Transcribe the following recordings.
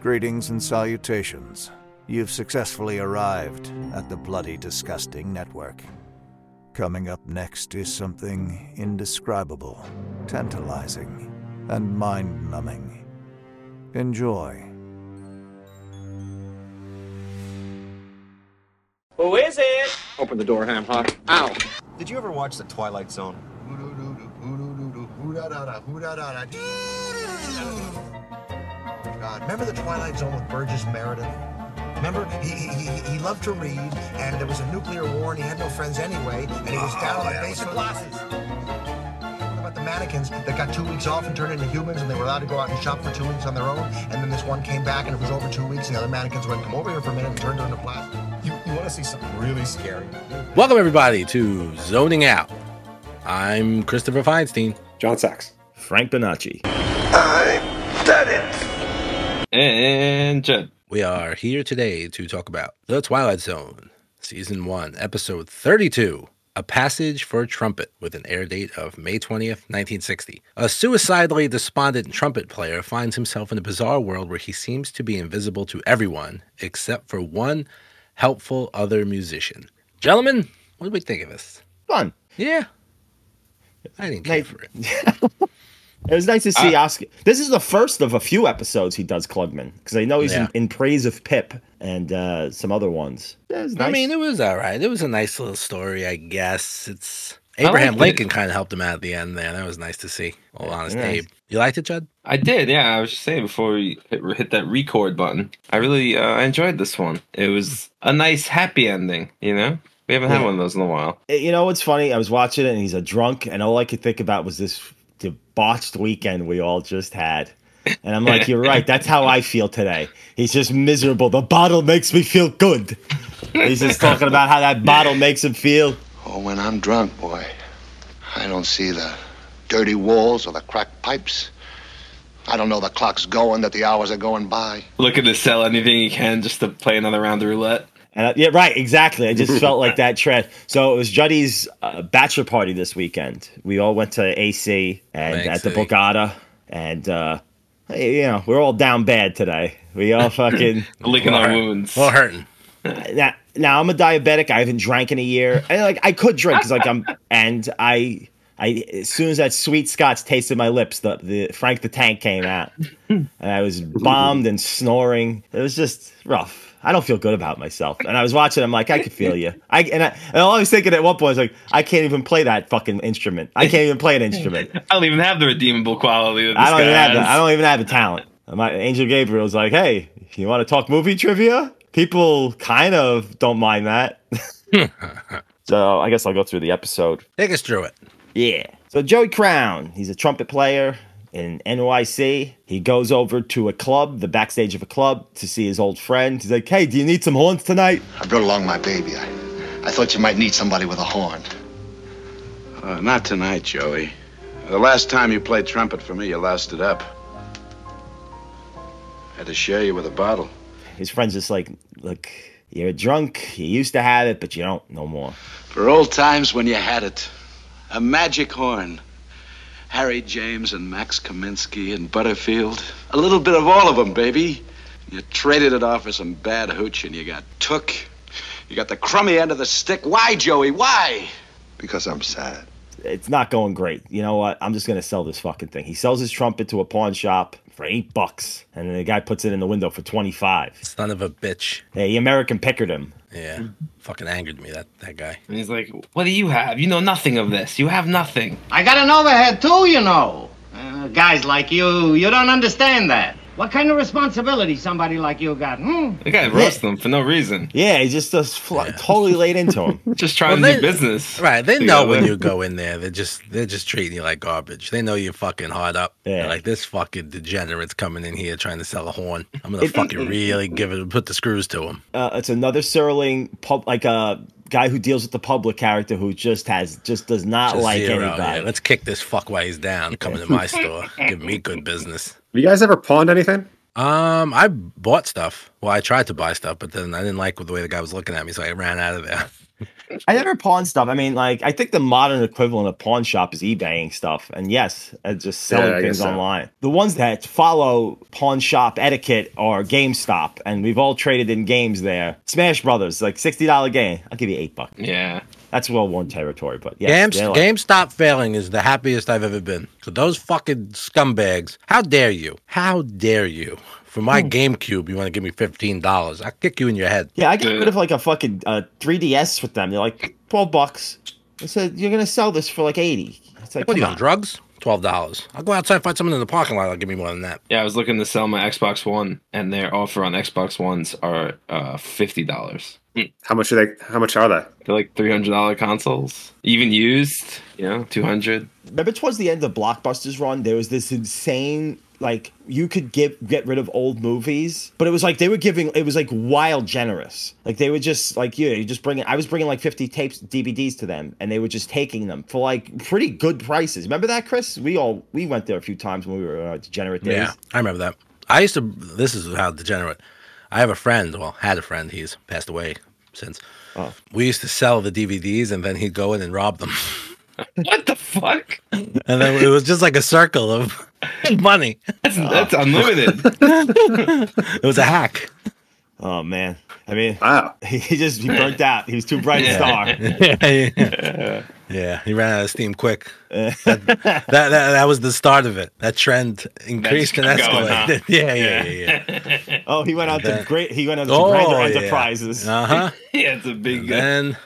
Greetings and salutations. You've successfully arrived at the Bloody Disgusting Network. Coming up next is something indescribable, tantalizing, and mind numbing. Enjoy. Who is it? Open the door, Ham Hock. Ow! Did you ever watch The Twilight Zone? God, remember The Twilight Zone with Burgess Meredith? Remember, he, he, he, he loved to read, and there was a nuclear war, and he had no friends anyway, and he was oh, down in the basement. What about the mannequins that got two weeks off and turned into humans, and they were allowed to go out and shop for two weeks on their own, and then this one came back, and it was over two weeks, and the other mannequins went, come over here for a minute, and turned into plastic. You, you want to see something really scary? Welcome, everybody, to Zoning Out. I'm Christopher Feinstein. Jon Saks. Frank Bonacci. And Judd. We are here today to talk about The Twilight Zone, Season 1, Episode 32 A Passage for Trumpet, with an air date of May 20th, 1960. A suicidally despondent trumpet player finds himself in a bizarre world where he seems to be invisible to everyone except for one helpful other musician. Gentlemen, what do we think of this? Fun. Yeah. I didn't care Nice. for it. It was nice to see Oscar. This is the first of a few episodes he does Klugman because I know he's Yeah. in, in praise of Pip and uh, some other ones. Yeah, it I mean, it was all right. It was a nice little story, I guess. It's Abraham liked it. Lincoln kind of helped him out at the end there. That was nice to see. All honest, nice. Abe. You liked it, Judd? I did, yeah. I was just saying before we hit, hit that record button, I really uh, I enjoyed this one. It was a nice happy ending, you know? We haven't had Yeah. one of those in a while. Eh, you know what's funny? I was watching it and he's a drunk, and all I could think about was this debauched weekend we all just had. And I'm like, you're right. That's how I feel today. He's just miserable. The bottle makes me feel good. He's just talking about how that bottle makes him feel. Oh, when I'm drunk, boy, I don't see the dirty walls or the cracked pipes. I don't know the clock's going, that the hours are going by. Looking to sell anything he can just to play another round of roulette. And I, yeah, right, exactly. I just felt like that trend. So it was Juddy's uh, bachelor party this weekend. We all went to AC and Thanks, at the Eddie. Borgata, and uh, hey, you know we're all down bad today. We all fucking Licking our wounds. Well, hurting. now. Now I'm a diabetic. I haven't drank in a year. And like I could drink because like I'm and I. I, as soon as that sweet scotch tasted my lips, the, the Frank the Tank came out, and I was bombed and snoring. It was just rough. I don't feel good about myself. And I was watching. I'm like, I can feel you. I and, I and all I was thinking at one point I was like, I can't even play that fucking instrument. I can't even play an instrument. I don't even have the redeemable quality that this I don't guy even have the. I don't even have the talent. My Angel Gabriel was like, Hey, you want to talk movie trivia? People kind of don't mind that. so I guess I'll go through the episode. Take us through it. Yeah. So Joey Crown, he's a trumpet player in NYC. He goes over to a club, the backstage of a club, to see his old friend. He's like, "Hey, do you need some horns tonight?" I brought along my baby. I, I thought you might need somebody with a horn. Uh, not tonight, Joey. The last time you played trumpet for me, you loused it up. Had to share you with a bottle. His friend's just like, "Look, you're drunk. You used to have it, but you don't no more." For old times when you had it. A magic horn. Harry James and Max Kaminsky and Butterfield. A little bit of all of them, baby. You traded it off for some bad hooch and you got took. You got the crummy end of the stick. Why, Joey? Why? Because I'm sad. It's not going great. You know what? I'm just gonna sell this fucking thing. He sells his trumpet to a pawn shop for eight bucks, and then the guy puts it in the window for twenty five. Son of a bitch. Hey, he American pickered him. Yeah. Fucking angered me, that, that guy. And he's like, What do you have? You know nothing of this. You have nothing. I got an overhead too, you know. Uh, guys like you, you don't understand that. What kind of responsibility somebody like you got, hmm? The guy roasted them for no reason. Yeah, he just does fl- totally laid into him. Just trying Well, to they- do business. Right. They know when you go in there. They're just they're just treating you like garbage. They know you're fucking hard up. Yeah. They're like this fucking degenerate's coming in here trying to sell a horn. I'm gonna fucking really give it put the screws to him. uh, it's another Serling pub, like a guy who deals with the public character who just has just does not Just like zero, anybody. yeah. Let's kick this fuck while he's down. Coming to my store, give me good business. Have you guys ever pawned anything? Um, I bought stuff. Well, I tried to buy stuff, but then I didn't like the way the guy was looking at me, so I ran out of there. I never pawn stuff. I mean, like I think the modern equivalent of pawn shop is eBaying stuff, and yes, uh, just selling Yeah, things so. online. The ones that follow pawn shop etiquette are GameStop, and we've all traded in games there. Smash Brothers, like sixty dollar game. I'll give you eight bucks. Yeah. That's well worn territory, but yes, Games, they're like- GameStop failing is the happiest I've ever been. So those fucking scumbags, how dare you? How dare you? For my Hmm. GameCube, you want to give me fifteen dollars? I'll kick you in your head. Yeah, I got rid of like a fucking uh, 3DS with them. They're like twelve bucks. I said you're gonna sell this for like eighty. It's like What are you on on. drugs? Twelve dollars. I'll go outside find someone in the parking lot. I'll give me more than that. Yeah, I was looking to sell my Xbox One, and their offer on Xbox Ones are uh, fifty dollars. How much are they? How much are they? They're like three hundred dollar consoles, even used. You know, two hundred. Remember towards the end of Blockbuster's run, there was this insane like you could get get rid of old movies, but it was like they were giving it was like wild generous. Like they were just like yeah, you just bring. I was bringing like fifty tapes DVDs to them, and they were just taking them for like pretty good prices. Remember that, Chris? We all we went there a few times when we were uh, degenerate days. Yeah, I remember that. I used to. This is how degenerate. I have a friend. Well, had a friend. He's passed away since. Oh. We used to sell the DVDs, and then he'd go in and rob them. What the fuck? and then it was just like a circle of money. That's, that's unlimited. It was a hack. Oh man, I mean, Wow. he just he burnt out. He was too bright a star. yeah, yeah, he ran out of steam quick. That, that, that that was the start of it. That trend increased and kept going, huh? escalated. Yeah, yeah, yeah, yeah. Oh, he went out to great. He went out to Oh, Grander yeah. Enterprises. Uh huh. yeah, it's a big. And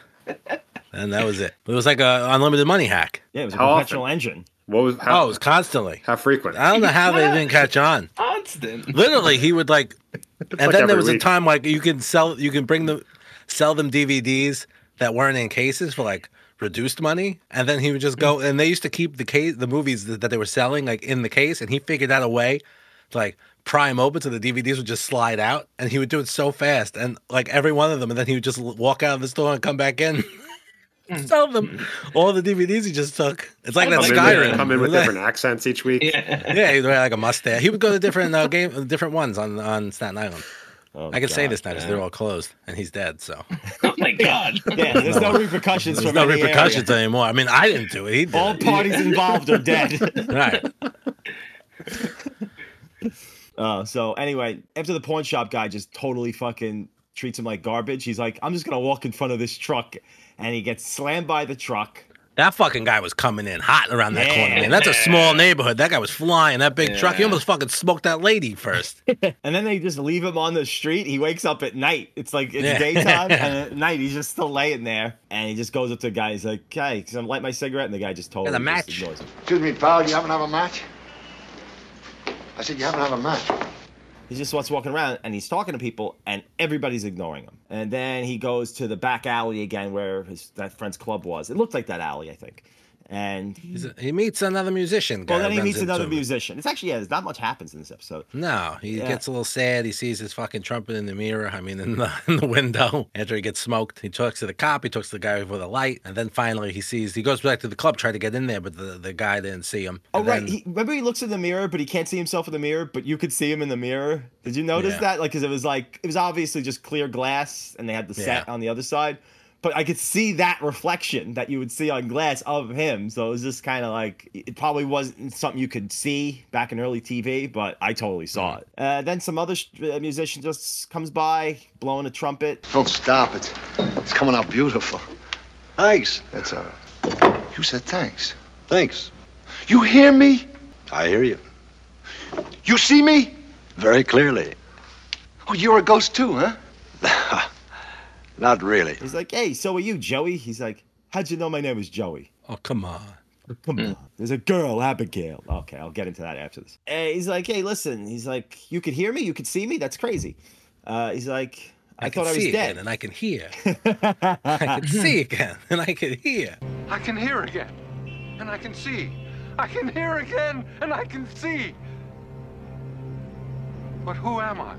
and that was it. It was like a unlimited money hack. Yeah, it was a How often? perpetual engine. What was Oh, it was constantly. how frequent? I don't know how they didn't catch on. constant. Literally, he would like, and like then there every was a time like you can sell, you can bring them, sell them DVDs that weren't in cases for like reduced money, and then he would just go. And they used to keep the case, the movies that, that they were selling like in the case, and he figured out a way to like pry them open so the DVDs would just slide out, and he would do it so fast, and like every one of them, and then he would just walk out of the store and come back in. Sell them all the DVDs he just took. It's like that come, in Skyrim. with, come in with different accents each week. Yeah. yeah, he'd wear like a mustache. He would go to different uh, game, different ones on on Staten Island. Oh, I can say this now because they're all closed, and he's dead. So Oh my god. Yeah, there's no repercussions there's from no any area. repercussions anymore. I mean, I didn't do it. He did. All it. parties involved are dead. right. Uh, so anyway, after the pawn shop guy just totally fucking treats him like garbage, he's like, "I'm just gonna walk in front of this truck," and he gets slammed by the truck. That fucking guy was coming in hot around that corner, man. That's a small neighborhood. That guy was flying that big truck. He almost fucking smoked that lady first. And then they just leave him on the street. He wakes up at night. It's like it's Yeah. daytime, and at night he's just still laying there. And he just goes up to the guy. He's like, "Hey, can I light my cigarette?" And the guy just totally Got a just match. ignores him. Excuse me, pal, you haven't have a match? I said, you happen to have a match? He just wants walking around and he's talking to people and everybody's ignoring him. And then he goes to the back alley again where his that friend's club was. It looked like that alley, I think. And he meets another musician. Guy well, then he meets another him. musician. It's actually yeah, there's not much happens in this episode. No, he Yeah. gets a little sad. He sees his fucking trumpet in the mirror. I mean, in the, in the window. After he gets smoked, he talks to the cop. He talks to the guy with the light, and then finally he sees. He goes back to the club, try to get in there, but the, the guy didn't see him. Oh And right, then- he, remember he looks in the mirror, but he can't see himself in the mirror, but you could see him in the mirror. Did you notice Yeah. that? Like, because it was like it was obviously just clear glass, and they had the set Yeah. on the other side. But I could see that reflection that you would see on glass of him. So it was just kind of like it probably wasn't something you could see back in early TV, but I totally saw it. Uh, then some other sh- uh, musician just comes by blowing a trumpet. Don't stop it. It's coming out beautiful. Thanks. That's all right. You said thanks. Thanks. You hear me? I hear you. You see me? Very clearly. Oh, you're a ghost too, huh? Not really. He's like, "Hey, so are you, Joey?" He's like, "How'd you know my name was Joey?" oh come on. Come on. There's a girl, Abigail. Okay, I'll get into that after this. Uh, he's like, hey, listen. He's like, you could hear me, you could see me. That's crazy. Uh, he's like, I, can thought I was see dead. again, and I can hear. I can see again, and I can hear. I can hear again, and I can see. I can hear again, and I can see. But who am I?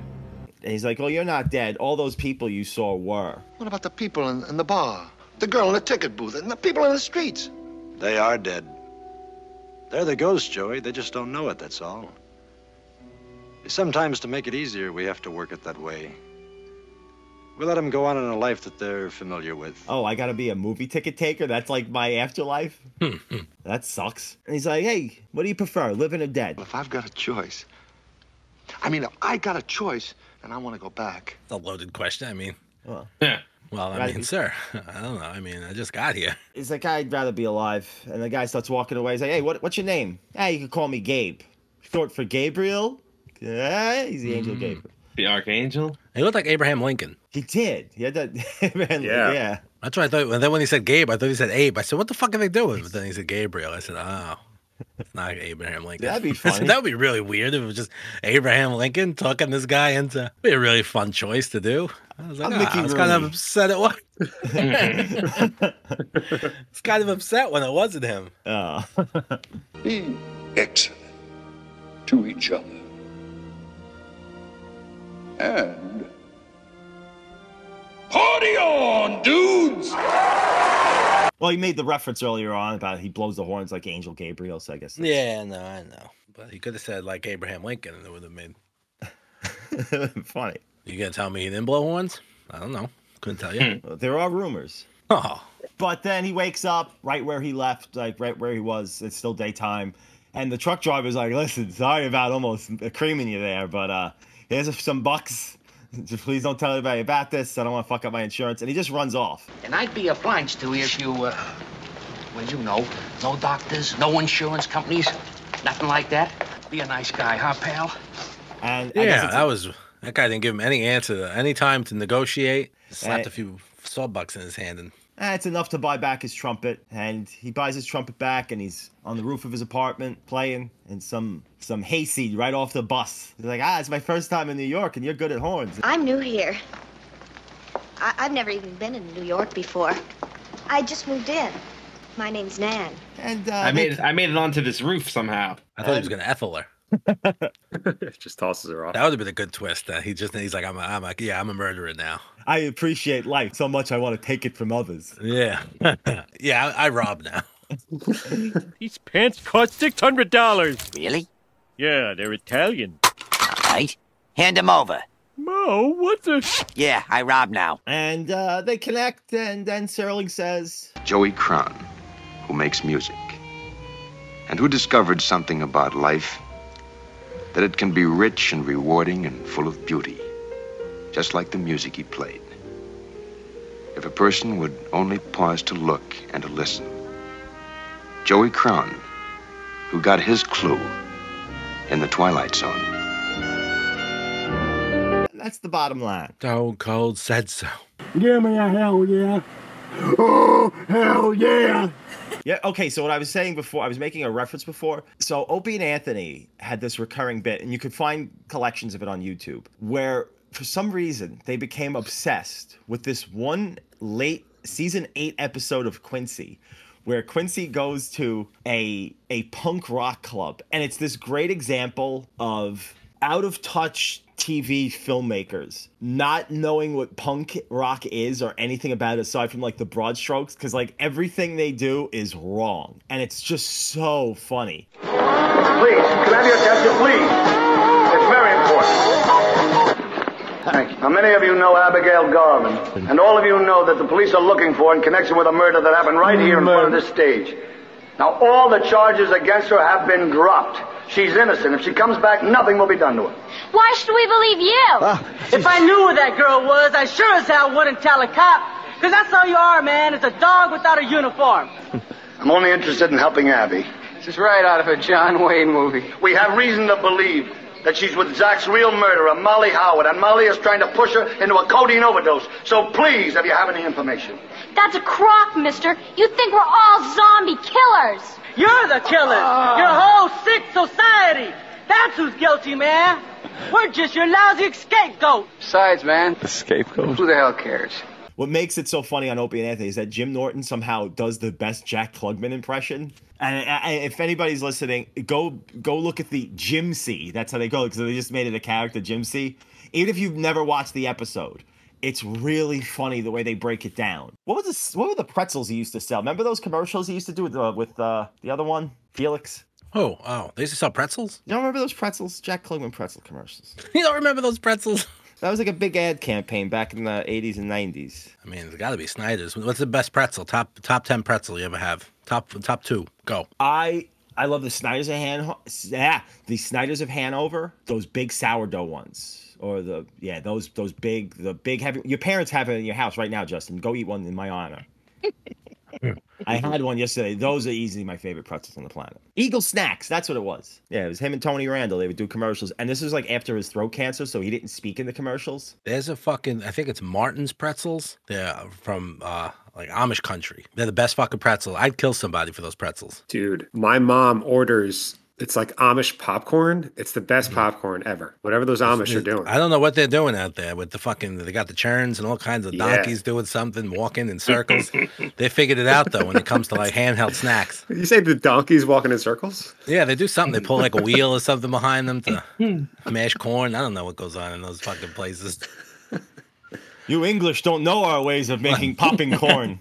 And he's like, well, you're not dead. All those people you saw were. What about the people in, in the bar? The girl in the ticket booth and the people in the streets? They are dead. They're the ghosts, Joey. They just don't know it, that's all. Sometimes, to make it easier, we have to work it that way. We let them go on in a life that they're familiar with. Oh, I gotta be a movie ticket taker. That's like my afterlife. that sucks. And he's like, "Hey, what do you prefer, living or dead?" If I've got a choice, I mean, if I got a choice, then I want to go back. It's a loaded question. I mean, Well, Yeah. well, I Right. mean, sir, I don't know. I mean, I just got here. he's like, "I'd rather be alive." And the guy starts walking away. He's like, "Hey, what, what's your name?" "Hey, you can call me Gabe. Short for Gabriel." Yeah, he's the angel mm. Gabriel. The Archangel. He looked like Abraham Lincoln. He did. He had that. man, Yeah. yeah. That's what I thought. And then when he said Gabe, I thought he said Abe. I said, "What the fuck are they doing?" But then he said Gabriel. I said, "Oh, it's not Abraham Lincoln." That'd be I said, funny. that would be really weird if it was just Abraham Lincoln talking this guy into. Be a really fun choice to do. I was like, I'm "Ah, I was kind of upset it was. It's kind of upset when it wasn't him. Oh. Be excellent to each other. And party on, dudes! Well, he made the reference earlier on about he blows the horns like Angel Gabriel. So I guess. Yeah, no, I know. But he could have said like Abraham Lincoln, and it would have made. funny. You gonna tell me he didn't blow horns? I don't know. Couldn't tell you. There are rumors. oh, But then he wakes up right where he left, like right where he was. It's still daytime. And the truck driver's like, listen, sorry about almost creaming you there, but uh, here's some bucks. Just please don't tell anybody about this. I don't want to fuck up my insurance. And he just runs off. And I'd be obliged to if you, uh, well, you know, no doctors, no insurance companies, nothing like that. Be a nice guy, huh, pal? And yeah, that was that guy didn't give him any answer, any time to negotiate. Slapped Uh, a few sawbucks in his hand, and eh, it's enough to buy back his trumpet. And he buys his trumpet back, and he's on the roof of his apartment playing, and some some hayseed right off the bus. He's like, ah, it's my first time in New York, and you're good at horns. I'm new here. I- I've never even been in New York before. I just moved in. My name's Nan. And uh, I made it, I made it onto this roof somehow. I thought he was gonna Ethel her. Just tosses her off. That would have been a good twist. Uh, he just he's like, I'm, a, I'm like, yeah, I'm a murderer now. I appreciate life so much I want to take it from others. Yeah, yeah, I, I rob now. These pants cost six hundred dollars. Really? Yeah, they're Italian. All right. Hand him over. Mo, what the? Yeah, I rob now. And uh, they connect, and then Serling says, Joey Crown, who makes music, and who discovered something about life that it can be rich and rewarding and full of beauty, just like the music he played. If a person would only pause to look and to listen. Joey Crown, who got his clue in the Twilight Zone. That's the bottom line. Stone Cold said so. Give me a hell yeah. Oh, hell yeah. Yeah, okay, so what I was saying before, I was making a reference before. So Opie and Anthony had this recurring bit, and you could find collections of it on YouTube, where for some reason they became obsessed with this one late season eight episode of Quincy, where Quincy goes to a a punk rock club, and it's this great example of out of touch TV filmmakers not knowing what punk rock is or anything about it aside from like the broad strokes because like everything they do is wrong and it's just so funny. Please, can I have your attention, please? It's very important. Thank you. Now, many of you know Abigail Garvin, and all of you know that the police are looking for in connection with a murder that happened right here in front of this stage. Now, all the charges against her have been dropped. She's innocent. If she comes back, nothing will be done to her. Why should we believe you? Ah, if I knew who that girl was, I sure as hell wouldn't tell a cop. Because that's all you are, man. It's a dog without a uniform. I'm only interested in helping Abby. This is right out of a John Wayne movie. We have reason to believe that she's with Zach's real murderer, Molly Howard, and Molly is trying to push her into a codeine overdose. So please, if you have any information. That's a crock, mister. You think we're all zombie killers. You're the killer. Your whole sick. That's who's guilty, man. We're just your lousy scapegoat. Besides, man, The scapegoat. who the hell cares? What makes it so funny on Opie and Anthony is that Jim Norton somehow does the best Jack Klugman impression. And uh, if anybody's listening, go go look at the Jim C. That's how they go because they just made it a character, Jim C. Even if you've never watched the episode, it's really funny the way they break it down. What was this? What were the pretzels he used to sell? Remember those commercials he used to do with uh, with uh, the other one, Felix? Oh, oh, they used to sell pretzels. You don't remember those pretzels? Jack Klugman pretzel commercials. You don't remember those pretzels? That was like a big ad campaign back in the 80s and 90s. I mean, it's got to be Snyder's. What's the best pretzel? Top top ten pretzel you ever have? Top top two. Go. I I love the Snyder's of Han. Yeah, the Snyder's of Hanover. Those big sourdough ones, or the yeah, those those big the big heavy. Your parents have it in your house right now, Justin. Go eat one in my honor. I had one yesterday. Those are easily my favorite pretzels on the planet. Eagle Snacks, that's what it was. Yeah, it was him and Tony Randall. They would do commercials, and this was like after his throat cancer, so he didn't speak in the commercials. There's a fucking. I think it's Martin's pretzels. They're from uh like Amish country. They're the best fucking pretzel. I'd kill somebody for those pretzels. Dude, my mom orders. It's like Amish popcorn. It's the best mm. popcorn ever. Whatever those Amish are doing. I don't know what they're doing out there with the fucking. They got the churns and all kinds of Yeah. donkeys doing something, walking in circles. they figured it out though when it comes to like handheld snacks. You say the donkeys walking in circles? Yeah, they do something. They pull like a wheel or something behind them to hmm. mash corn. I don't know what goes on in those fucking places. You English don't know our ways of making popping corn.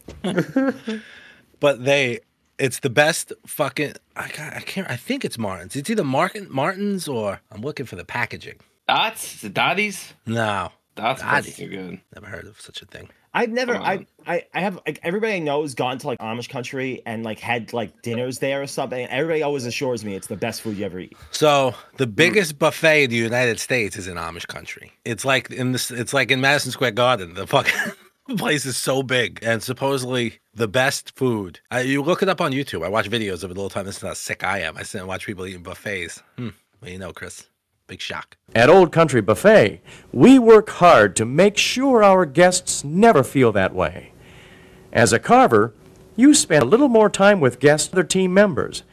But they, it's the best fucking. I, ca- I can't. I think it's Martins. It's either Martin Martins or I'm looking for the packaging. Dots? The Dotties? No, Dots Dottie. pretzels are good. Never heard of such a thing. I've never, I. I, I have like everybody I know has gone to like Amish country and like had like dinners there or something. Everybody always assures me it's the best food you ever eat. So the biggest buffet in the United States is in Amish country. It's like in this. It's like in Madison Square Garden. The fucking place is so big, and supposedly the best food. I, you look it up on YouTube. I watch videos of it all the time. This is how sick I am. I sit and watch people eating buffets. Hmm. Well, you know, Chris. Big shock. At Old Country Buffet, we work hard to make sure our guests never feel that way. As a carver, you spend a little more time with guests and other team members.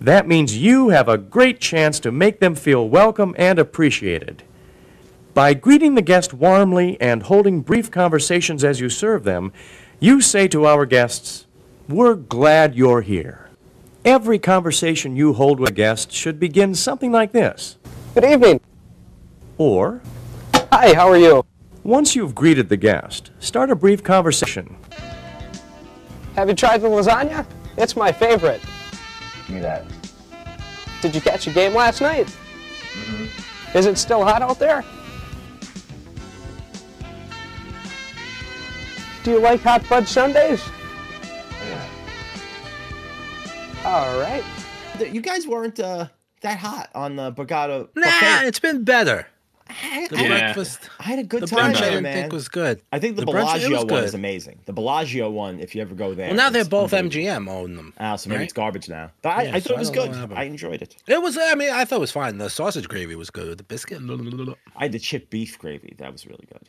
That means you have a great chance to make them feel welcome and appreciated. By greeting the guest warmly and holding brief conversations as you serve them, you say to our guests, We're glad you're here. Every conversation you hold with a guest should begin something like this. Good evening. Or, Hi, how are you? once you've greeted the guest, start a brief conversation. Have you tried the lasagna? It's my favorite. Give me that. Did you catch a game last night? Mm-hmm. Is it still hot out there? Do you like hot fudge sundaes? All right. You guys weren't uh, that hot on the Borgata. Nah, it's been better. I, The I- breakfast. I had a good the time brunch I didn't man. think was good. I think the, The brunch, Bellagio was one good. is amazing. The Bellagio one, if you ever go there. Well, now they're both. MGM own them. Ah, so maybe right? it's garbage now. But I, Yeah, I so thought it was don't good. I enjoyed it. It was. I mean, I thought it was fine. The sausage gravy was good. The biscuit. I had the chip beef gravy. That was really good.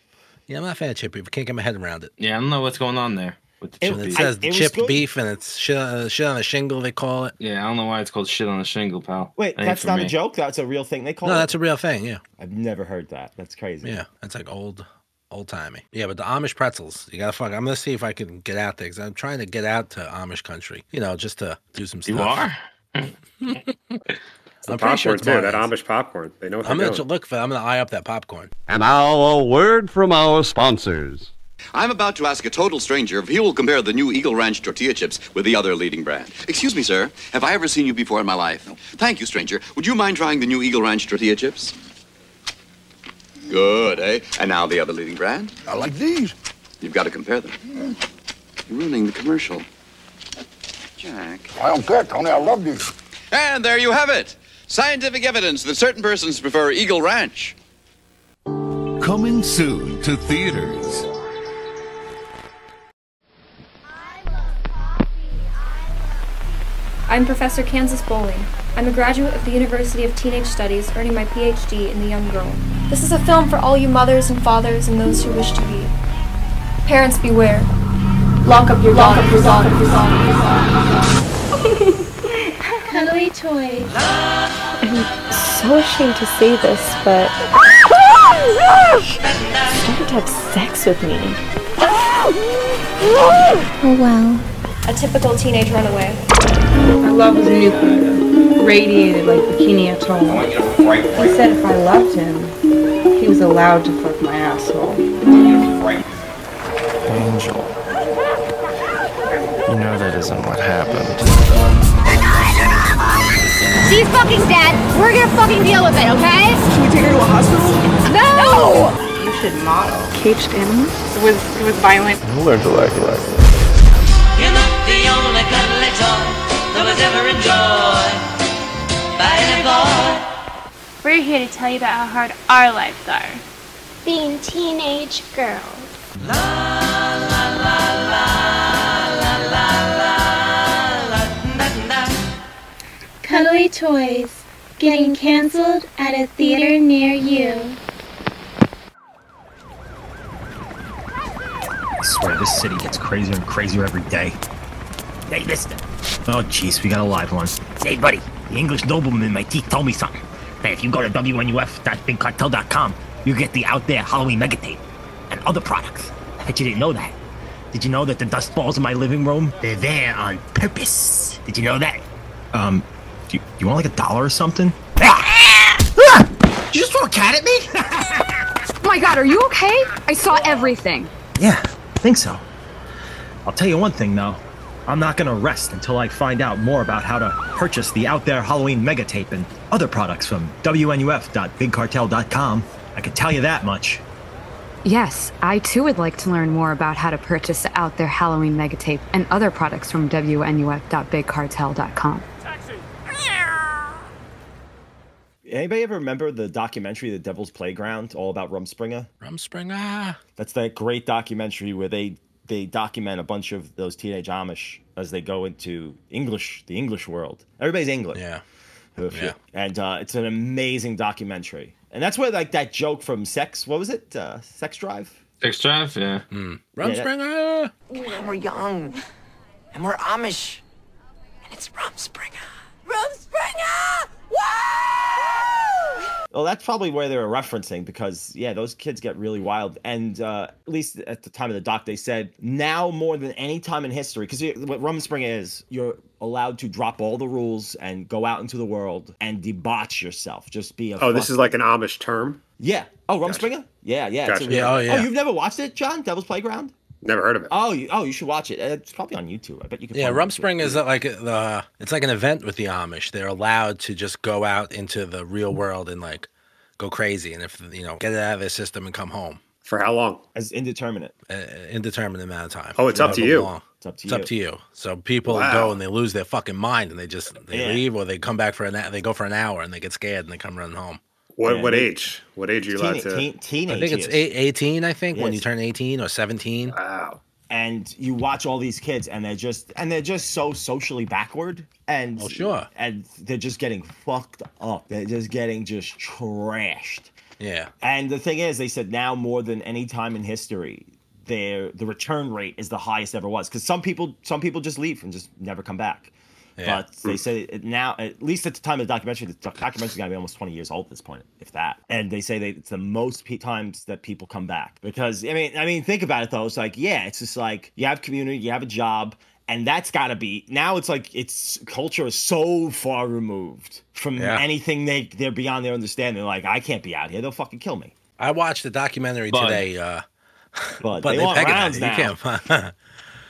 Yeah, I'm not a fan of chip beef. I can't get my head around it. Yeah, I don't know what's going on there with the It- chip it beef. says I- it was chipped beef and it's shit on, shit on a shingle, they call it. Yeah, I don't know why it's called shit on a shingle, pal. Wait, That ain't that's for not me. a joke. That's a real thing they call No, it. that's a real thing. Yeah, I've never heard that. That's crazy. yeah, that's like old, old timey. Yeah, but the Amish pretzels, you gotta fuck. I'm gonna see if I can get out there because I'm trying to get out to Amish country. You know, just to do some stuff. You are? It's the I'm pretty sure it's too. That Martin's. Amish popcorn. They know what I'm gonna look for. I'm gonna eye up that popcorn. And now a word from our sponsors. I'm about to ask a total stranger if he will compare the new Eagle Ranch tortilla chips with the other leading brand. Excuse me, sir. Have I ever seen you before in my life? No. Thank you, stranger. Would you mind trying the new Eagle Ranch tortilla chips? Good, eh? And now the other leading brand? I like these. You've got to compare them. You're ruining the commercial. Jack. I don't care, Tony. I love these. And there you have it. Scientific evidence that certain persons prefer Eagle Ranch. Coming soon to theaters. I'm Professor Kansas Bowling. I'm a graduate of the University of Teenage Studies, earning my PhD in the young girl. This is a film for all you mothers and fathers and those who wish to be. Parents beware. Lock up your lock up your lock up your lock up your Cuddly toy. I'm so ashamed to say this, but started to have sex with me. Oh well. A typical teenage runaway. My love was nuclear, radiated like Bikini Atoll. He said if I loved him, he was allowed to fuck my asshole. Angel. You know that isn't what happened. She's fucking dead. We're gonna fucking deal with it, okay? Should we take her to a hospital? No! You should model. Caged animals? It was it was violent. You learn to like it. You're not the only cuddly toy that was ever enjoyed by any boy. We're here to tell you about how hard our lives are. Being teenage girls. Cuddly toys getting canceled at a theater near you. I swear, this city gets crazier and crazier every day. Hey, mister. Oh, jeez, we got a live one. Hey, buddy, the English nobleman in my teeth told me something. That if you go to WNUF.BigCartel.com, you get the Out There Halloween Mega Tape and other products. I bet you didn't know that. Did you know that the dust balls in my living room, they're there on purpose? Did you know that? Um, do you, you want like a dollar or something? Ah! Did you just throw a cat at me? Oh my god, are you okay? I saw everything. Yeah, I think so. I'll tell you one thing though. I'm not gonna rest until I find out more about how to purchase the Out There Halloween Mega Tape and other products from WNUF.BigCartel.com. I can tell you that much. Yes, I too would like to learn more about how to purchase the Out There Halloween Megatape and other products from WNUF.BigCartel.com. Anybody ever remember the documentary The Devil's Playground, all about Rumspringa? Rumspringa. That's that great documentary where they they document a bunch of those teenage Amish as they go into English, the English world. Everybody's English. Yeah. Yeah. And uh, it's an amazing documentary. And that's where like that joke from Sex, what was it? Uh, Sex Drive? Sex Drive, yeah. Hmm. Rumspringer. When we're young, and we're Amish, and it's Rumspringer. Rumspringer! Well, that's probably where they were referencing because, yeah, those kids get really wild. And uh, at least at the time of the doc, they said now more than any time in history, because what Rumspringa is, you're allowed to drop all the rules and go out into the world and debauch yourself. Just be a. Oh, this is like an Amish term. Yeah. Oh, Rumspringa? Yeah, yeah. Gotcha. Yeah, oh, yeah. Oh, you've never watched it, Jon? Devil's Playground? Never heard of it. Oh, you, oh, you should watch it. It's probably on YouTube. I bet you can. Yeah, find it on Rumspring is like the it's like an event with the Amish. They're allowed to just go out into the real world and like go crazy, and if you know, get it out of their system and come home. For how long? As indeterminate. Uh, indeterminate amount of time. Oh, it's up to you. long. It's up to It's up to you. So people Wow. go and they lose their fucking mind, and they just they Yeah. leave or they come back for an hou- they go for an hour and they get scared and they come running home. What Yeah, what they- age? What age are you allowed to? teen- teenage I think it's years. eight, 18, I think, when you turn 18 or 17. Wow. and you watch all these kids and they're just and they're just so socially backward and Oh, sure. and they're just getting fucked up they're just getting just trashed Yeah. and the thing is they said now more than any time in history their the return rate is the highest ever was because some people some people just leave and just never come back Yeah. but they say it now at least at the time of the documentary the documentary's got to be almost 20 years old at this point if that and they say that it's the most pe- times that people come back because i mean i mean think about it though it's like yeah it's just like you have community you have a job and that's got to be now it's like it's culture is so far removed from Yeah. anything they they're beyond their understanding They're like i can't be out here they'll fucking kill me I watched the documentary Bud. today. Uh, but, but they, they, want peg it at rounds now You can't.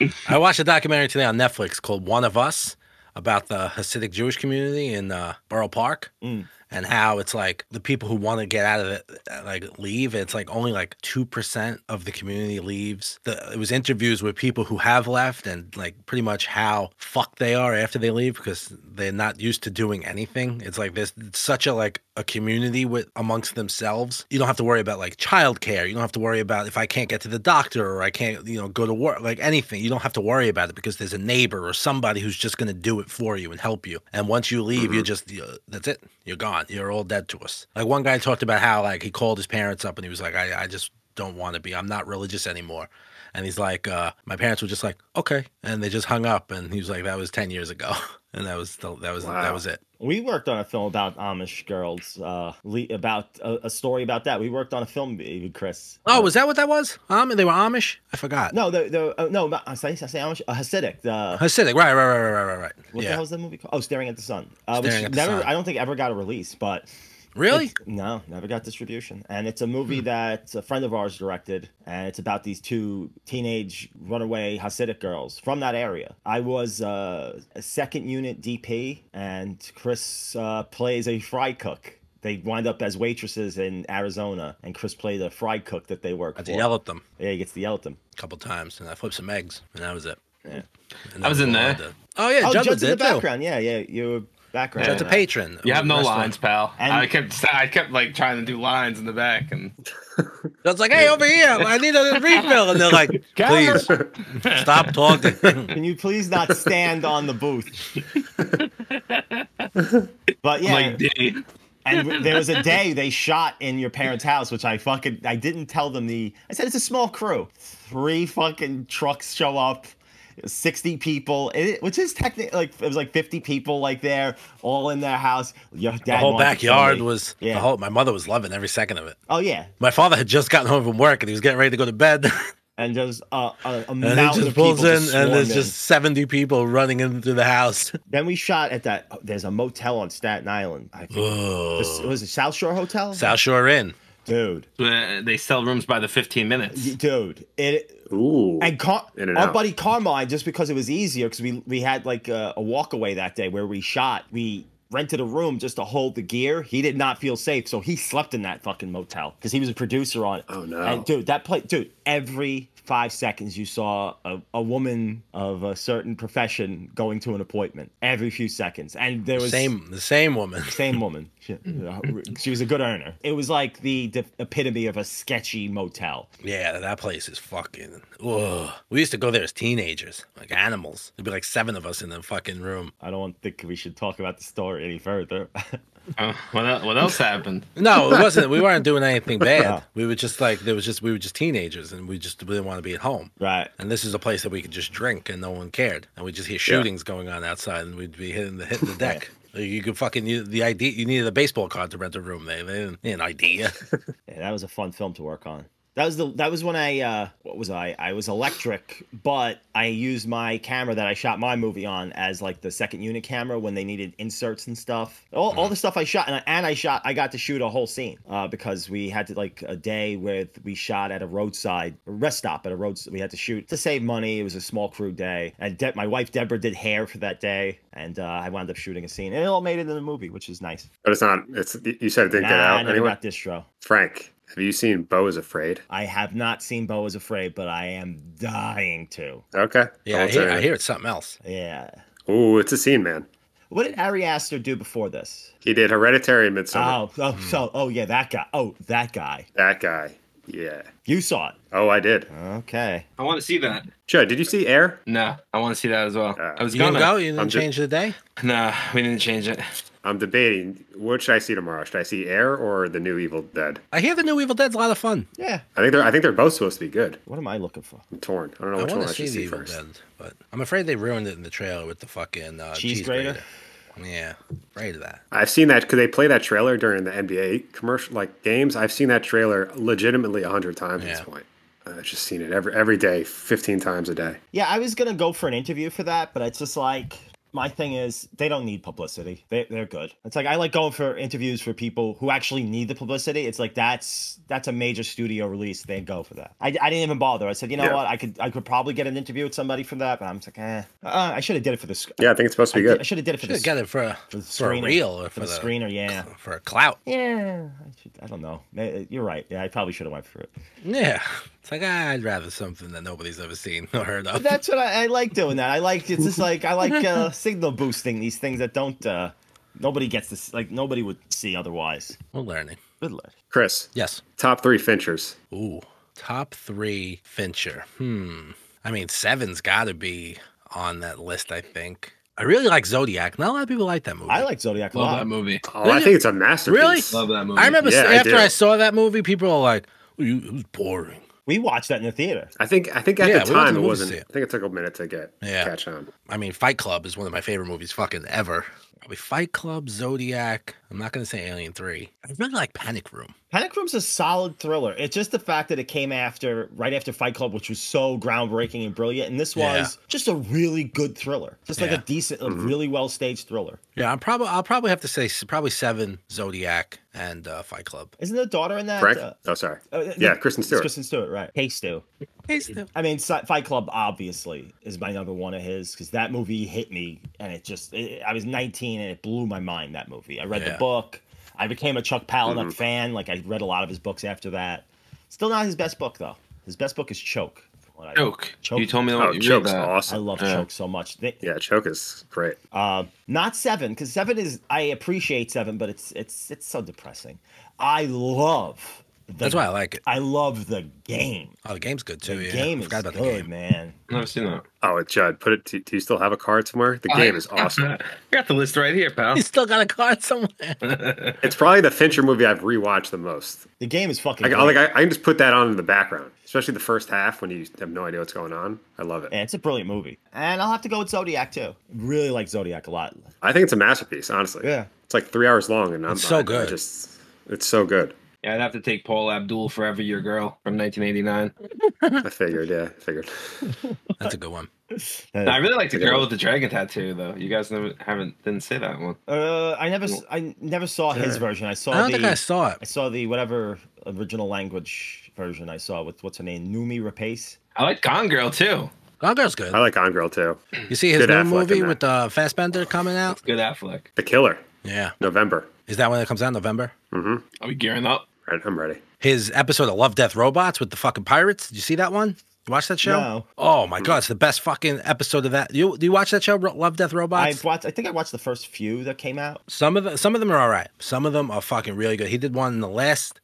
I watched a documentary today on Netflix called One of Us about the Hasidic Jewish community in uh, Borough Park. Mm. And how it's like the people who want to get out of it, uh, like leave. It's like only like two percent of the community leaves. The, it was interviews with people who have left, and like pretty much how fucked they are after they leave because they're not used to doing anything. It's like there's such a like a community with amongst themselves. You don't have to worry about like childcare. You don't have to worry about if I can't get to the doctor or I can't, you know, go to work, like anything. You don't have to worry about it because there's a neighbor or somebody who's just going to do it for you and help you. And once you leave, you're just, you that's it. You're gone. You're all dead to us. Like one guy talked about how like he called his parents up and he was like, I, I just don't want to be. I'm not religious anymore. And he's like, uh, my parents were just like, okay, and they just hung up. And he was like, that was ten years ago, and that was the, that was that was it. We worked on a film about Amish girls, uh, about a, a story about that. We worked on a film, even Chris. Oh, was that what that was? Um, they were Amish. I forgot. No, the the uh, no, I say I say Amish, uh, Hasidic. The Hasidic, right, right, right, right, right, right, what the hell was that movie called? Oh, Staring at the Sun. Uh, Staring which at the never, Sun. I don't think ever got a release, but Really? it's- no, never got distribution. And it's a movie that a friend of ours directed, and it's about these two teenage runaway Hasidic girls from that area. I was uh, a second unit DP, and Chris uh, plays a fry cook. they wind up as waitresses in Arizona, and Chris played a fry cook that they work I had to yell at them Yeah, he gets to yell at them. a couple times, and I flipped some eggs, and that was it. Yeah. And I was in there. did. Oh yeah, oh, Judd's Judd's in the too. background. Yeah, yeah, you were background. Judd's a patron. You have no Restaurant. lines, pal. And- I kept I kept like trying to do lines in the back, and Judd's like, hey, over here, I need a refill, and they're like, please stop talking. Can you please not stand on the booth? but yeah, like, "Dee." and there was a day they shot in your parents' house, which I fucking I didn't tell them the. I said it's a small crew. Three fucking trucks show up. 60 people, it, which is technically like it was like 50 people like there, all in their house. Your dad the whole wanted to kill backyard was. yeah. The whole, my mother was loving every second of it. oh yeah, My father had just gotten home from work, and he was getting ready to go to bed. and just uh, a, a And he just of people pulls in, just and there's in. just 70 people running into the house. Then we shot at that. There's a motel on Staten Island. I think This- Whoa. was it South Shore Hotel? South Shore Inn. Dude, Uh, they sell rooms by the 15 minutes. dude, it. Ooh. And Car- In and our out. buddy Carmine, just because it was easier, because we we had like a, a walk away that day where we shot. We rented a room just to hold the gear. He did not feel safe, so he slept in that fucking motel because he was a producer on it. Oh, no. And dude, that play, dude, every five seconds you saw a, a woman of a certain profession going to an appointment every few seconds, and there was Same, the same woman. same woman. She, she was a good earner. It was like the, the epitome of a sketchy motel. Yeah, that place is fucking. Ugh. We used to go there as teenagers, like animals. There'd be like seven of us in the fucking room. I don't think we should talk about the story any further. Uh, what, el- what else happened? No, it wasn't. We weren't doing anything bad. No. We were just like there was just we were just teenagers, and we just didn't want to be at home. right. And this is a place that we could just drink, and no one cared. And we just hear shootings going on outside, and we'd be hitting the hitting the deck. You could fucking you, the idea. You needed a baseball card to rent a room. They, they didn't need an idea. Yeah, that was a fun film to work on. That was the that was when I uh what was I? I was electric, but I used my camera that I shot my movie on as like the second unit camera when they needed inserts and stuff. All, all the stuff I shot and I, and I shot I got to shoot a whole scene uh, because we had to like a day where we shot at a roadside a rest stop at a road we had to shoot to save money. It was a small crew day and De- my wife Deborah did hair for that day and uh, I wound up shooting a scene and it all made it in the movie, which is nice. But it's not. It's you said it didn't Nah, get I out never anyway. got distro. Frank, have you seen Beau is Afraid? I have not seen Beau is Afraid, but I am dying to. Okay. Yeah, I hear, I hear it's something else. Yeah. Ooh, it's a scene, man. What did Ari Aster do before this? He did Hereditary and Midsommar. Oh, oh, hmm. so, oh yeah, that guy. Oh, that guy. That guy. Yeah. You saw it. Oh, I did. Okay. I want to see that. Judd, did you see Air? No, I want to see that as well. Uh, I was You gonna go. You didn't I'm ju- change the day. No, we didn't change it. I'm debating. What should I see tomorrow? Should I see Air or the new Evil Dead? I hear the new Evil Dead's a lot of fun. Yeah. I think they're. I think they're both supposed to be good. What am I looking for? I'm torn. I don't know I which one want I to see should the see Evil first. Dead, but I'm afraid they ruined it in the trailer with the fucking uh, Cheese cheese, grater? grater. Yeah, afraid of that. I've seen that because they play that trailer during the NBA commercial, like games. I've seen that trailer legitimately a hundred times at this point. I've just seen it every every day, fifteen times a day. Yeah, I was gonna go for an interview for that, but it's just like my thing is they don't need publicity. They they're good. It's like I like going for interviews for people who actually need the publicity. It's like that's that's a major studio release. They go for that. I, I didn't even bother. I said, you know Yeah. what, I could I could probably get an interview with somebody from that, but I'm just like, eh. Uh, I should have did it for this. Yeah, I think it's supposed to be I, good. I should have did it for Should this. have got it for a, for the for a screener. reel or for for the the screener. Yeah. for a clout. Yeah, I, should, I don't know. You're right. Yeah, I probably should have went for it. Yeah, it's like ah, I'd rather something that nobody's ever seen or heard of. That's what I, I like doing. That I like. It's just like I like uh, signal boosting these things that don't. Uh, nobody gets this. Like nobody would see otherwise. We're learning. Good luck. Chris, Yes. top three Finchers. Ooh, top three Fincher. Hmm. I mean, Seven's got to be on that list. I think. I really like Zodiac. Not a lot of people like that movie. I like Zodiac a Love lot. that movie. Oh, I think it's a masterpiece. Really? Love that movie. I remember Yeah, after do. I, saw that movie, people were like, "Oh, you- "It was boring." We watched that in the theater. I think. I think at Yeah, the we went to time the it wasn't. it. I think it took a minute to get Yeah. catch on. I mean, Fight Club is one of my favorite movies, fucking ever. Probably Fight Club, Zodiac. I'm not gonna say Alien Three. I really like Panic Room. Panic Room's a solid thriller. It's just the fact that it came after, right after Fight Club, which was so groundbreaking and brilliant, and this Yeah. was just a really good thriller, just like Yeah. a decent, a really well staged thriller. Yeah, I'm probably I'll probably have to say probably Seven, Zodiac, and uh, Fight Club. Isn't the daughter in that? Frank. Uh, oh, sorry. uh, yeah, the- Kristen it's Stewart. Kristen Stewart, right? Hey, Stu. Hey, Stu. I mean, Fight Club obviously is my number one of his because that movie hit me, and it just. It, I was 19 and it blew my mind. That movie. I read Yeah. the book. I became a Chuck Palahniuk Mm-hmm. fan. Like I read a lot of his books after that. Still not his best book though. His best book is Choke. from what I- Choke. You told me Oh, what you read Choke's that. awesome. I love Yeah. Choke so much. They- Yeah, Choke is great. uh, not seven because seven is I appreciate seven, but it's it's it's so depressing. I love. The, That's why I like it. I love the game. Oh, the game's good too. The yeah. game I is forgot about the good, game. man. Never seen that. Oh, it's Judd. Put it. Do, do you still have a card somewhere? The game is awesome. I got the list right here, pal. You still got a card somewhere. It's probably the Fincher movie I've rewatched the most. The game is fucking. I, I, great. like I, I can just put that on in the background, especially the first half when you have no idea what's going on. I love it. Yeah, it's a brilliant movie, and I'll have to go with Zodiac too. Really like Zodiac a lot. I think it's a masterpiece, honestly. Yeah. It's like three hours long, and I'm It's so I- I good. just, it's so good. Yeah, I'd have to take Paula Abdul Forever Your Girl from 1989. I figured. Yeah, I figured. That's a good one. No, I really like the girl one. with the dragon tattoo, though. You guys never haven't didn't say that one. Uh, I never, s- I never saw his version. I saw. I don't the, think I saw it. I saw the whatever original language version. I saw with what's her name, Noomi Rapace. I like Gone Girl too. Gone Girl's good. I like On Girl too. You see his Good new Affleck in movie that. with uh, Fassbender coming out? Good Affleck. The Killer, Yeah. November. Is that when it comes out? November? Mm-hmm. Are we gearing up? Right, I'm ready. His episode of Love, Death, Robots with the fucking pirates. Did you see that one? You watch that show? No. Oh my god, it's the best fucking episode of that. You do you watch that show, Love, Death, Robots? I Robots? watched. I think I watched the first few that came out. Some of the some of them are all right. Some of them are fucking really good. He did one in the last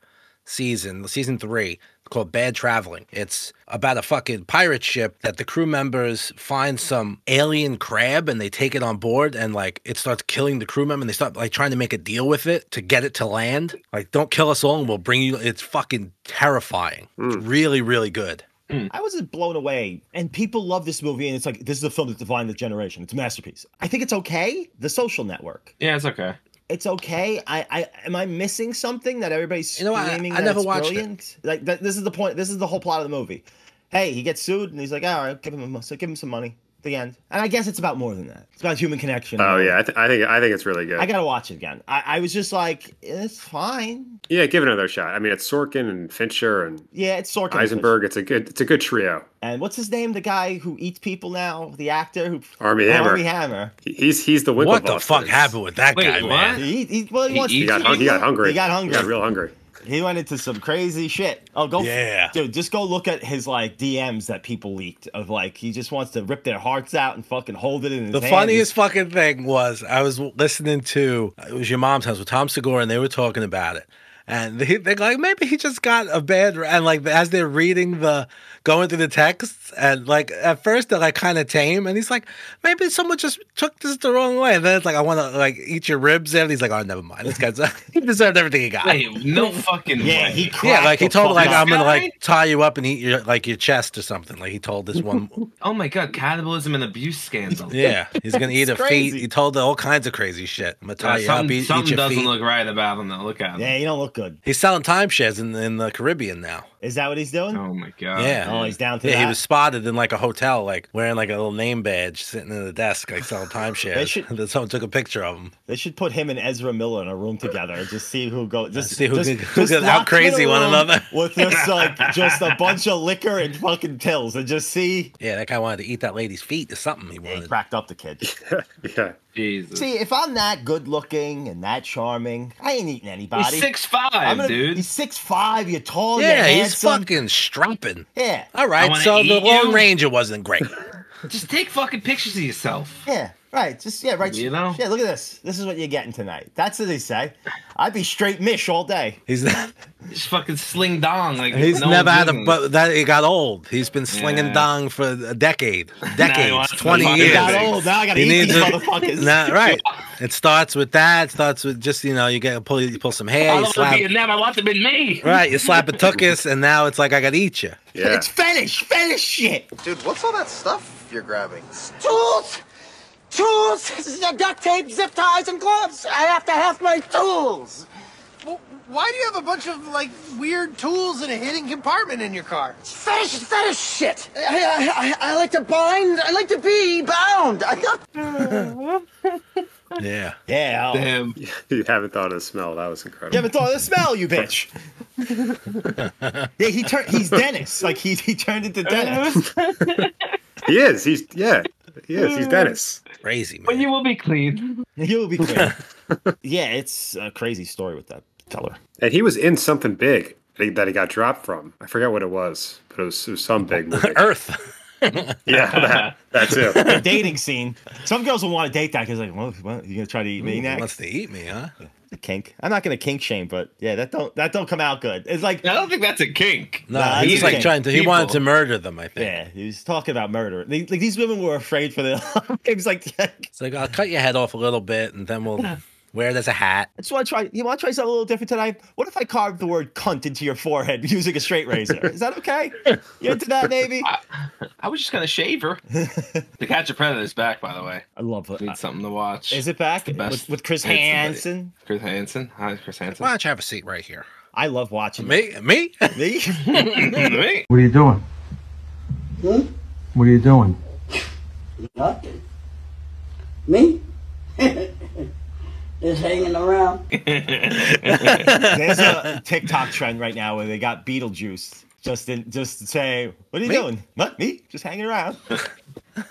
season, season three, called Bad Traveling. It's about a fucking pirate ship that the crew members find some alien crab and they take it on board and like it starts killing the crew member and they start like trying to make a deal with it to get it to land. Like, don't kill us all and we'll bring you. It's fucking terrifying. It's hmm. really, really good. Hmm. I was just blown away, and people love this movie, and it's like this is a film that defined the generation. It's a masterpiece. I think it's okay. The Social Network. Yeah, it's okay. It's okay. I, I am I missing something that everybody's You know? I- screaming I that never watched it. Like that, this is the point. This is the whole plot of the movie. Hey, he gets sued, and he's like, all right, give him a, so give him some money. The end. And I guess it's about more than that. It's about human connection. Oh yeah, I, th- I think I think it's really good. I gotta watch it again. I, I was just like, it's fine. yeah, give it another shot. I mean, it's Sorkin and Fincher and Yeah, it's Sorkin. and Eisenberg. It's a good it's a good trio. And what's his name? The guy who eats people now? The actor who Armie Hammer. Armie Hammer. He's he's the Winklevoss. What the fuck happened with that Wait, guy, what? man? He, he, well, he, He wants He to got eat hung, he got hungry. He got hungry. He got real hungry. He went into some crazy shit. Oh, go Yeah. dude. Just go look at his like DMs that people leaked of like he just wants to rip their hearts out and fucking hold it in his The hand. funniest fucking thing was I was listening to it was your mom's house with Tom Segura and they were talking about it. And they, they're like, maybe he just got a bad. And like, as they're reading the, going through the texts, and like, at first they're like kind of tame. And he's like, maybe someone just took this the wrong way. And then it's like, I want to like eat your ribs. And he's like, oh, never mind. This guy's, he deserved everything he got. Wait, no fucking Yeah, way. he yeah, like he told fuck like. I'm gonna like tie you up and eat your like your chest or something. Like he told this one. Oh my god, cannibalism and abuse scandal. yeah, he's gonna eat It's a feet. He told all kinds of crazy shit. I'm gonna tie Yeah, you up, something eat, eat something your doesn't feet. look right about him though. Look at him. Yeah, you don't look good. He's selling timeshares in in the Caribbean now. Is that what he's doing? Oh my god. Yeah. Oh, he's down to Yeah, that. he was spotted in like a hotel, like wearing like a little name badge, sitting in the desk, like selling timeshares. They should- And then someone took a picture of him. They should put him and Ezra Miller in a room together and just see who goes. Just See who just, can- just can lock out crazy them in a one room another. with just like just a bunch of liquor and fucking pills, and just see. Yeah, that guy wanted to eat that lady's feet or something. He He wanted. cracked up the kid. yeah. Jesus. See, if I'm that good looking and that charming, I ain't eating anybody. He's six five, I'm gonna- dude. He's six five. You're tall. Yeah, you're he's fucking strapping. Yeah, All I right, wanna so the eat Lone you. Ranger wasn't great. Just take fucking pictures of yourself. yeah, right. Just yeah, right. You know? Yeah, look at this. This is what you're getting tonight. That's what they say. I'd be straight mish all day. He's that Just fucking sling dong like he's no never had a but that he got old. He's been slinging Yeah. dong for a decade, decades, twenty fucking years. He got old. Now I gotta He eat needs these a- motherfuckers. Nah, right. It starts with that. It starts with just you know you get pull you pull some hair, I you don't want slap to be a them. I want them in me. right, you slap a tuchus, and now it's like I gotta eat you. Yeah. It's fetish, fetish shit. Dude, what's all that stuff you're grabbing? Tools! Tools! Duct tape, zip ties, and gloves! I have to have my tools! Well, why do you have a bunch of like weird tools in a hidden compartment in your car? Fetish, fetish shit! I, I, I, I like to bind, I like to be bound! I got... Yeah. Yeah. oh. Damn. You haven't thought of the smell. That was incredible. You haven't thought of the smell, you bitch. yeah, he turned. He's Dennis. Like he he turned into Dennis. He is. He's yeah. He is. He's Dennis. Crazy man. But you will be clean. You'll be clean. yeah, it's a crazy story with that feller. And he was in something big that he, got dropped from. I forget what it was, but it was, it was some big movie. Earth. yeah, that, that too. the dating scene. Some girls will want to date that because like, well, what, you gonna try to eat me Ooh, next? wants to eat me, huh? A kink. I'm not gonna kink shame, but yeah, that don't that don't come out good. It's like I don't think that's a kink. No, Nah, he's like okay. trying to. He wanted to murder them. I think. yeah, he was talking about murder. They, like these women were afraid for their. it was like, It's like I'll cut your head off a little bit, and then we'll wear it as a hat. I just want to try. You want to try something a little different tonight? What if I carved the word "cunt" into your forehead using a straight razor? Is that okay? You into that, maybe? I was just gonna shave her. the Catch a Predator is back, by the way. I love it. Need something to watch. Is it back the best. with, with Chris It's the best. Hansen? Chris Hansen. Hi, Chris Hansen. Why don't you have a seat right here? I love watching Me, me. it. me. Me? What are you doing? Hmm? What are you doing? Nothing. Me? Just hanging around. There's a TikTok trend right now where they got Beetlejuice just in just to say, "What are you Me? doing? What me? Just hanging around."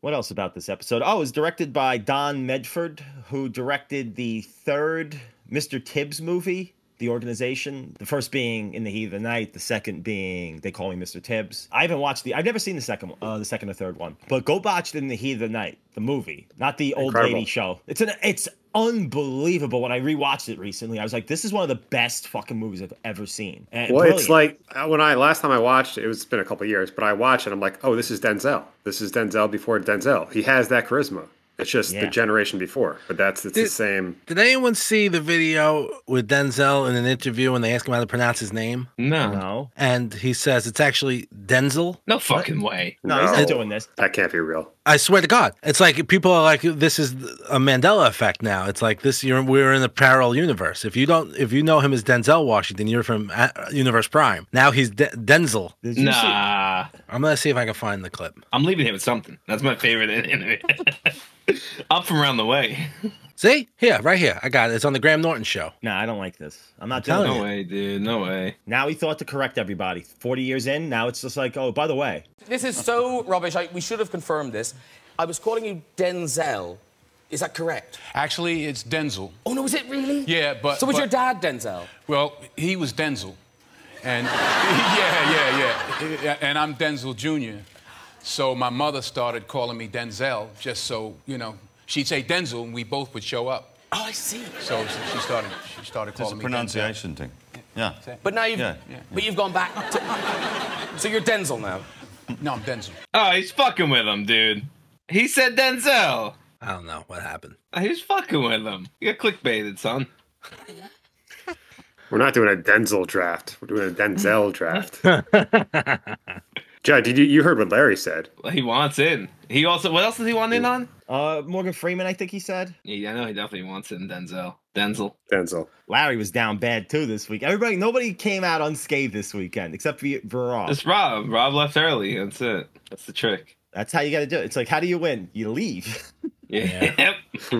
what else about this episode? Oh, it was directed by Don Medford, who directed the third Mr. Tibbs movie. The organization, the first being in the heat of the night, the second being they call me Mr. Tibbs. I haven't watched the, I've never seen the second, one- uh, the second or third one, but go watch it in the heat of the night, the movie, not the old Incredible. lady show. It's an, it's unbelievable. When I rewatched it recently, I was like, this is one of the best fucking movies I've ever seen. And Well, it's like uh, when I last time I watched it, it's been a couple years, but I watched it. I'm like, oh, this is Denzel. This is Denzel before Denzel. He has that charisma. It's just Yeah. the generation before, but that's it's the same. Did anyone see the video with Denzel in an interview when they ask him how to pronounce his name? No. no, And he says it's actually Denzel. No fucking way. no, he's not doing this. That can't be real. I swear to God, it's like people are like, "This is a Mandela effect." Now it's like this. You're we're in a parallel universe. If you don't, if you know him as Denzel Washington, you're from uh, Universe Prime. Now he's De- Denzel. Did you see? Nah. I'm gonna see if I can find the clip. I'm leaving here with something. That's my favorite in in. Up from around the way. See here, right here. I got it. It's on the Graham Norton show. Nah, I don't like this. I'm not telling doing No way, dude. No way. Now he thought to correct everybody. 40 years in, now it's just like, oh, by the way, This is so rubbish. I, we should have confirmed this. I was calling you Denzel. Is that correct? Actually, it's Denzel. Oh no, is it really? Yeah, but So was but- your dad Denzel? Well, he was Denzel, and yeah, yeah, yeah, and I'm Denzel Jr. So my mother started calling me Denzel, just so you know. She'd say Denzel, and we both would show up. Oh, I see. So she started. She started calling It's a calling me pronunciation thing. Yeah. But now you've, Yeah. but you've gone back. To, so you're Denzel now. No, I'm Denzel. Oh, he's fucking with him, dude. He said Denzel. I don't know what happened. He's fucking with him. You got clickbaited, son. We're not doing a Denzel draft. We're doing a Denzel draft. Judd, did you you heard what Larry said? He wants in. He also. What else does he want in on? Uh, Morgan Freeman, I think he said. Yeah, I know he definitely wants it in Denzel. Denzel. Denzel. Larry was down bad too this week. Everybody, nobody came out unscathed this weekend except for Veral. It's Rob. Rob left early. That's it. That's the trick. That's how you got to do it. It's like, how do you win? You leave. Yeah.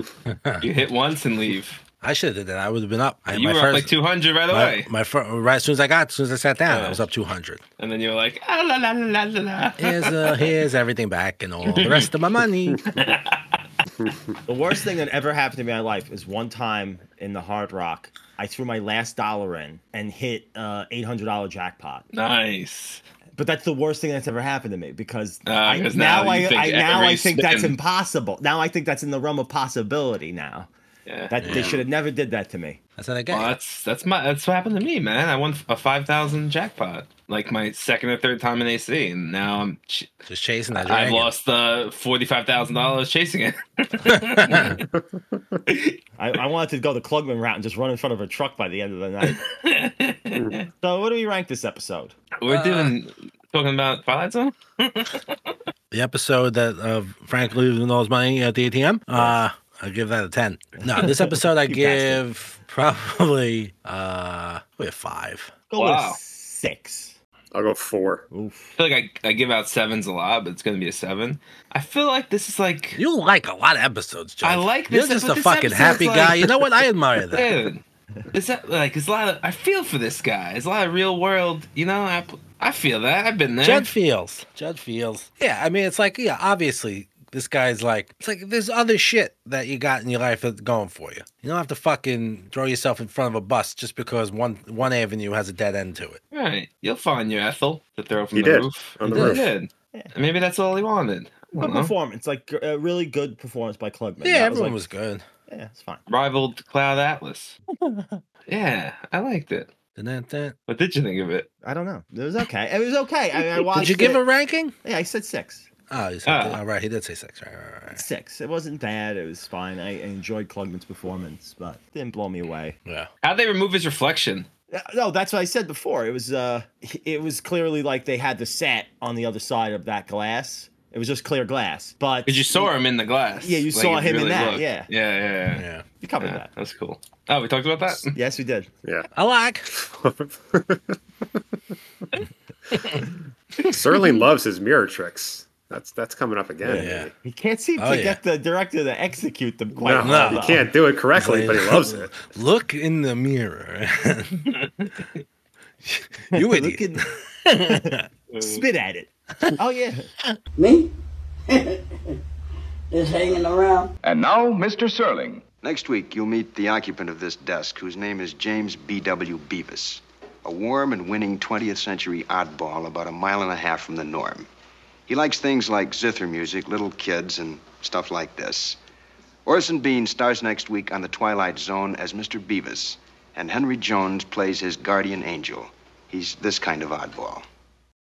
you hit once and leave. I should have did that. I would have been up. I, You were up like 200 right my, away. My fir- right as soon as I got, as soon as I sat down, Yeah. I was up 200. And then you were like, ah, la, la, la, la, la. Here's uh, here's everything back and all the rest of my money. the worst thing that ever happened to me in my life is one time in the Hard Rock, I threw my last dollar in and hit uh, $800 jackpot. Nice. But that's the worst thing that's ever happened to me because, Ah, I, 'cause now, now I, think I now I think that's impossible. Now I think that's in the realm of possibility. Now Yeah. that they should have never did that to me. That's what I get. Well, that's that's my that's what happened to me, man. I won a five thousand jackpot, like my second or third time in AC, and now I'm ch- just chasing that. I've dragon. lost uh, forty five thousand dollars chasing it. I, I wanted to go the Klugman route and just run in front of a truck by the end of the night. so, what do we rank this episode? We're doing talking about Twilight Zone. the episode that of Frank losing all his money at the ATM. Uh, I give that a ten. No, this episode I give probably uh probably a five. Go Wow. with six. I'll go four. I feel like I, I give out sevens a lot, but it's gonna be a seven. I feel like this is like You like a lot of episodes, Joe. I like You're this. just a fucking happy like- guy. You know what? I admire that. Dude, is that like it's a lot of I feel for this guy. It's a lot of real world. You know, I I feel that. I've been there. Judd feels. Judd feels. Yeah, I mean, it's like, yeah, obviously, This guy's like, it's like there's other shit that you got in your life that's going for you. You don't have to fucking throw yourself in front of a bus just because one one avenue has a dead end to it. Right. You'll find your Ethel to throw from He the did, roof. on the He roof. did. Maybe that's all he wanted. Good know. performance, like a uh, really good performance by Klugman. Yeah, That everyone like- was good. Yeah, it's fine. Rivaled Cloud Atlas. yeah, I liked it. What did you think of it? I don't know. It was okay. It was okay. I, I watched. Did you give it. a ranking? Yeah, I said six. Oh, you said, Ah. all right. He did say six. Right, right, right. Six. It wasn't bad. It was fine. I, I enjoyed Klugman's performance, but it didn't blow me away. Yeah. How'd they remove his reflection? Uh, No, that's what I said before. It was uh it was clearly like they had the set on the other side of that glass. It was just clear glass. But Because you saw him in the glass. Yeah, you Like, saw if you him in really that, looked. yeah. Yeah, yeah, yeah. Yeah. You covered Yeah, that. That's cool. Oh, we talked about that? Yes, we did. Yeah. I like. Serling loves his mirror tricks. That's that's coming up again. Yeah. maybe. He can't seem Oh, to yeah. get the director to execute them quite No, well. he can't do it correctly, but he loves it. Look in the mirror. you idiot. Look at- Spit at it. Oh yeah. Me? Just hanging around. And now, Mr. Serling. Next week, you'll meet the occupant of this desk, whose name is James B.W. Bevis, a warm and winning 20th century oddball about a mile and a half from the norm. He likes things like zither music, little kids, and stuff like this. Orson Bean stars next week on The Twilight Zone as Mr. Bevis, and Henry Jones plays his guardian angel. He's this kind of oddball.